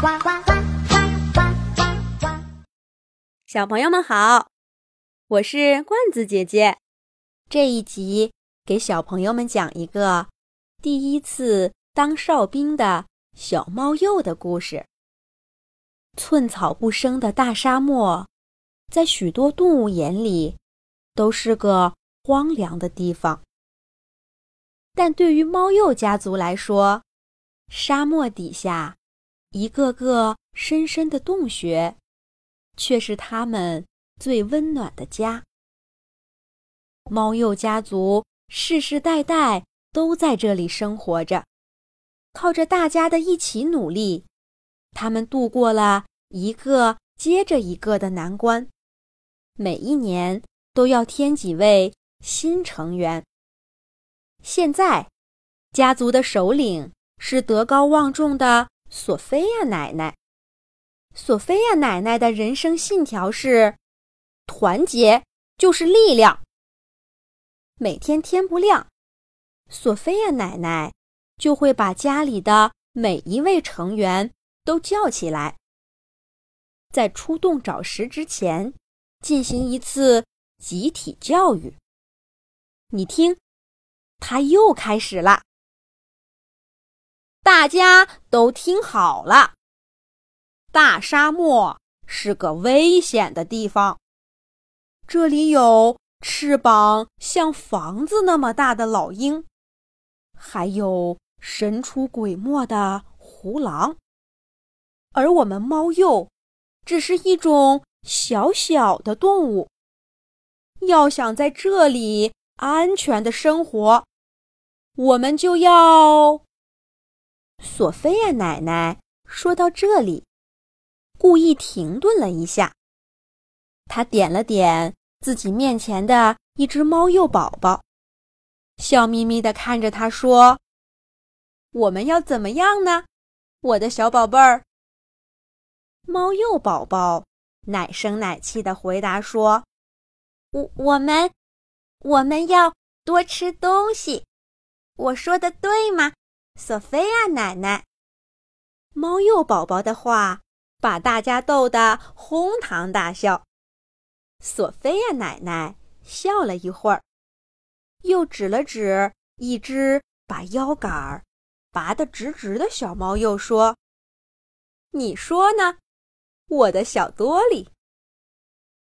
呱呱呱呱呱呱！小朋友们好，我是罐子姐姐。这一集给小朋友们讲一个第一次当哨兵的小猫鼬的故事。寸草不生的大沙漠，在许多动物眼里都是个荒凉的地方，但对于猫鼬家族来说，沙漠底下一个个深深的洞穴，却是他们最温暖的家。猫鼬家族世世代代都在这里生活着，靠着大家的一起努力，他们度过了一个接着一个的难关，每一年都要添几位新成员。现在，家族的首领是德高望重的索菲亚奶奶。索菲亚奶奶的人生信条是：团结就是力量。每天天不亮，索菲亚奶奶就会把家里的每一位成员都叫起来，在出洞找食之前进行一次集体教育。你听，他又开始了。大家都听好了，大沙漠是个危险的地方，这里有。翅膀像房子那么大的老鹰，还有神出鬼没的胡狼，而我们猫鼬只是一种小小的动物。要想在这里安全的生活，我们就要……索菲亚奶奶说到这里，故意停顿了一下，她点了点。自己面前的一只猫鼬宝宝，笑眯眯地看着他说：“我们要怎么样呢，我的小宝贝儿？”猫鼬宝宝奶声奶气地回答说：“我我们我们要多吃东西。我说的对吗，索菲亚奶奶？”猫鼬宝宝的话把大家逗得哄堂大笑。索菲亚奶奶笑了一会儿，又指了指一只把腰杆拔得直直的小猫，又说：“你说呢，我的小多利？”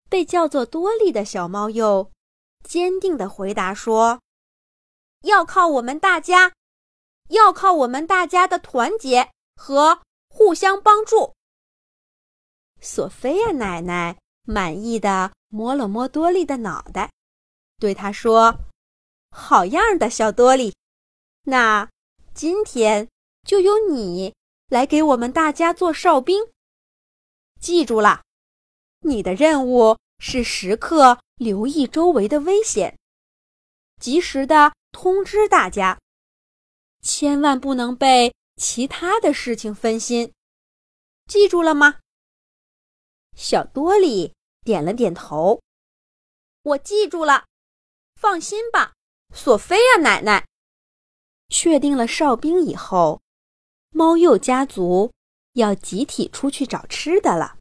被叫做多利的小猫又坚定地回答说：“要靠我们大家，要靠我们大家的团结和互相帮助。”索菲亚奶奶满意的。摸了摸多利的脑袋，对他说：“好样的，小多利！那今天就由你来给我们大家做哨兵。记住了，你的任务是时刻留意周围的危险，及时的通知大家，千万不能被其他的事情分心。记住了吗？”小多利。点了点头，我记住了。放心吧，索菲亚奶奶。确定了哨兵以后，猫鼬家族要集体出去找吃的了。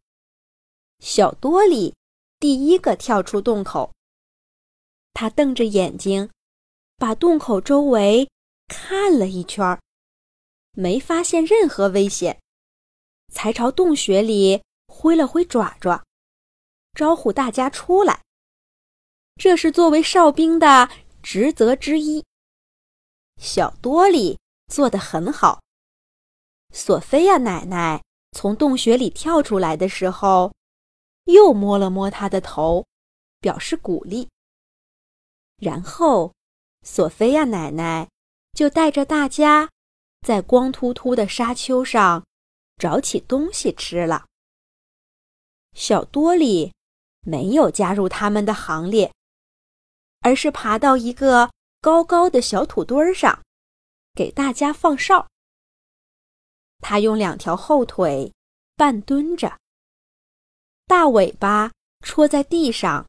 小多利第一个跳出洞口，他瞪着眼睛，把洞口周围看了一圈，没发现任何危险，才朝洞穴里挥了挥爪爪。招呼大家出来，这是作为哨兵的职责之一。小多利做得很好。索菲亚奶奶从洞穴里跳出来的时候，又摸了摸他的头，表示鼓励。然后，索菲亚奶奶就带着大家，在光秃秃的沙丘上找起东西吃了。小多利。没有加入他们的行列，而是爬到一个高高的小土堆上，给大家放哨。他用两条后腿半蹲着，大尾巴戳在地上，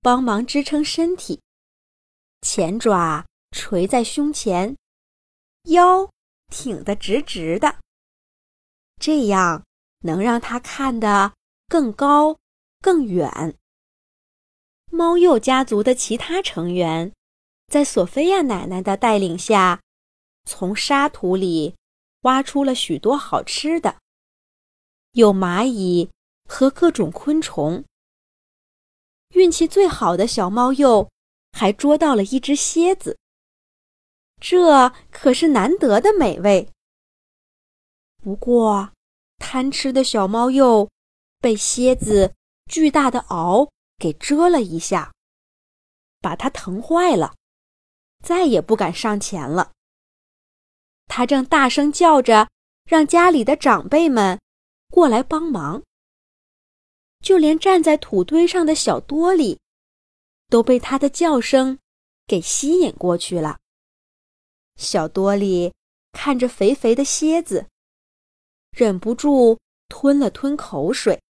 帮忙支撑身体，前爪垂在胸前，腰挺得直直的，这样能让它看得更高、更远。猫鼬家族的其他成员，在索菲亚奶奶的带领下，从沙土里挖出了许多好吃的，有蚂蚁和各种昆虫。运气最好的小猫鼬还捉到了一只蝎子，这可是难得的美味。不过，贪吃的小猫鼬被蝎子巨大的螯给蛰了一下，把它疼坏了，再也不敢上前了。他正大声叫着，让家里的长辈们过来帮忙。就连站在土堆上的小多里，都被他的叫声给吸引过去了。小多里看着肥肥的蝎子，忍不住吞了吞口水。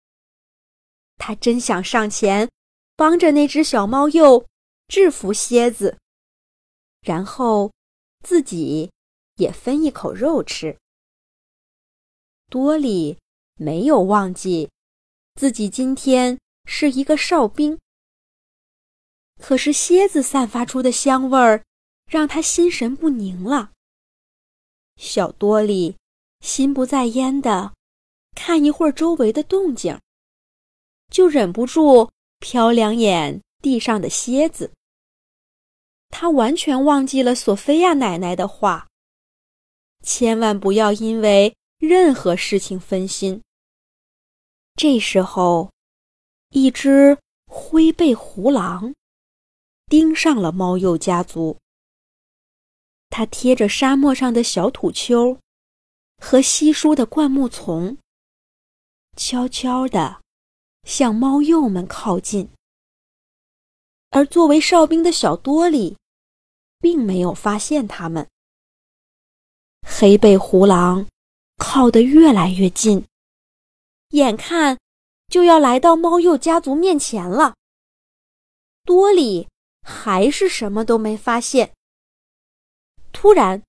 他真想上前帮着那只小猫鼬制服蝎子，然后自己也分一口肉吃。多里没有忘记。自己今天是一个哨兵，可是蝎子散发出的香味儿让他心神不宁了。小多里心不在焉的看一会儿周围的动静，就忍不住瞟两眼地上的蝎子。他完全忘记了索菲亚奶奶的话：千万不要因为任何事情分心。这时候，一只灰背狐狼盯上了猫鼬家族。它贴着沙漠上的小土丘和稀疏的灌木丛，悄悄地向猫鼬们靠近。而作为哨兵的小多里，并没有发现他们。黑背狐狼靠得越来越近。眼看就要来到猫鼬家族面前了，多里还是什么都没发现。突然，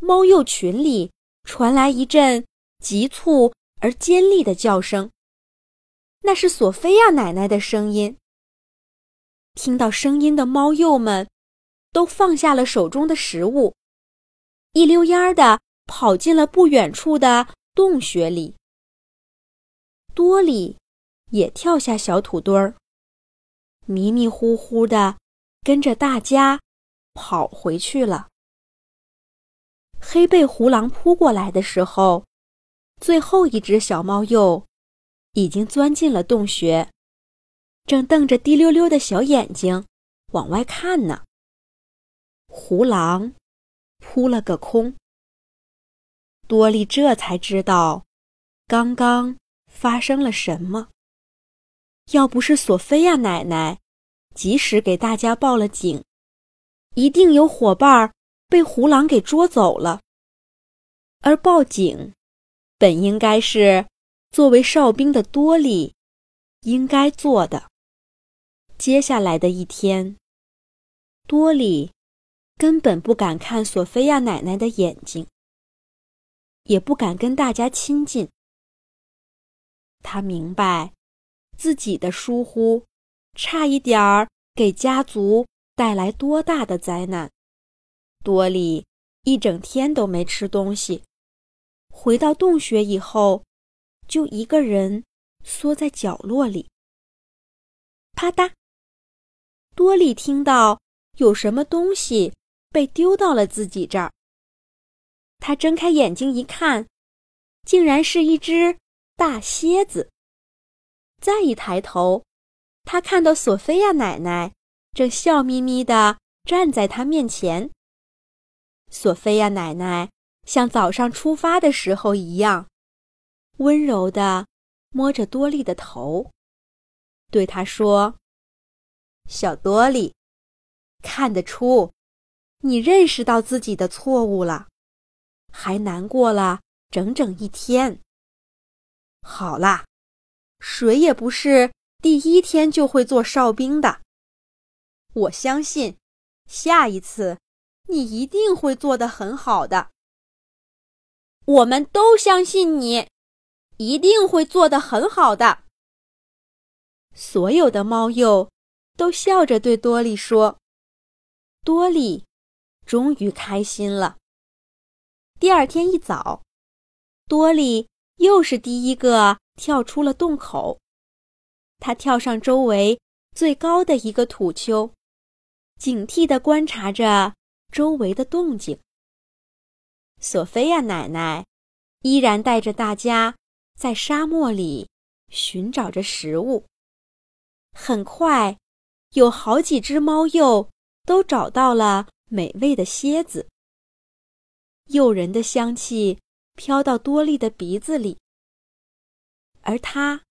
猫鼬群里传来一阵急促而尖利的叫声，那是索菲亚奶奶的声音。听到声音的猫鼬们都放下了手中的食物，一溜烟儿的跑进了不远处的洞穴里。多里也跳下小土堆儿，迷迷糊糊的跟着大家跑回去了。黑背狐狼扑过来的时候，最后一只小猫鼬已经钻进了洞穴，正瞪着滴溜溜的小眼睛往外看呢。狐狼扑了个空，多利这才知道，刚刚。发生了什么？要不是索菲亚奶奶及时给大家报了警，一定有伙伴被胡狼给捉走了。而报警，本应该是作为哨兵的多利应该做的。接下来的一天，多利根本不敢看索菲亚奶奶的眼睛，也不敢跟大家亲近。他明白，自己的疏忽，差一点儿给家族带来多大的灾难。多里一整天都没吃东西，回到洞穴以后，就一个人缩在角落里。啪嗒，多里听到有什么东西被丢到了自己这儿。他睁开眼睛一看，竟然是一只。大蝎子。再一抬头，他看到索菲亚奶奶正笑眯眯地站在他面前。索菲亚奶奶像早上出发的时候一样，温柔地摸着多利的头，对他说：“小多利，看得出你认识到自己的错误了，还难过了整整一天。”好啦，谁也不是第一天就会做哨兵的。我相信，下一次你一定会做得很好的。我们都相信你。一定会做得很好的。所有的猫鼬都笑着对多利说：“多利终于开心了。”第二天一早，多利又是第一个跳出了洞口。他跳上周围最高的一个土丘，警惕地观察着周围的动静。索菲亚奶奶依然带着大家在沙漠里寻找着食物。很快，有好几只猫鼬都找到了美味的蝎子。诱人的香气飘到多利的鼻子里，而他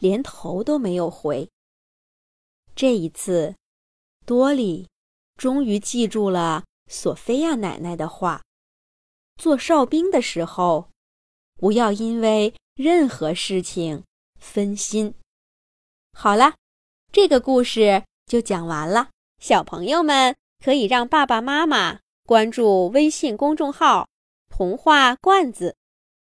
连头都没有回。这一次，多利终于记住了索菲亚奶奶的话：做哨兵的时候，不要因为任何事情分心。好了，这个故事就讲完了。小朋友们可以让爸爸妈妈。关注微信公众号“童话罐子”，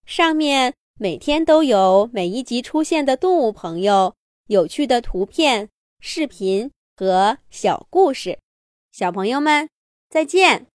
上面每天都有每一集出现的动物朋友、有趣的图片、视频和小故事。小朋友们，再见。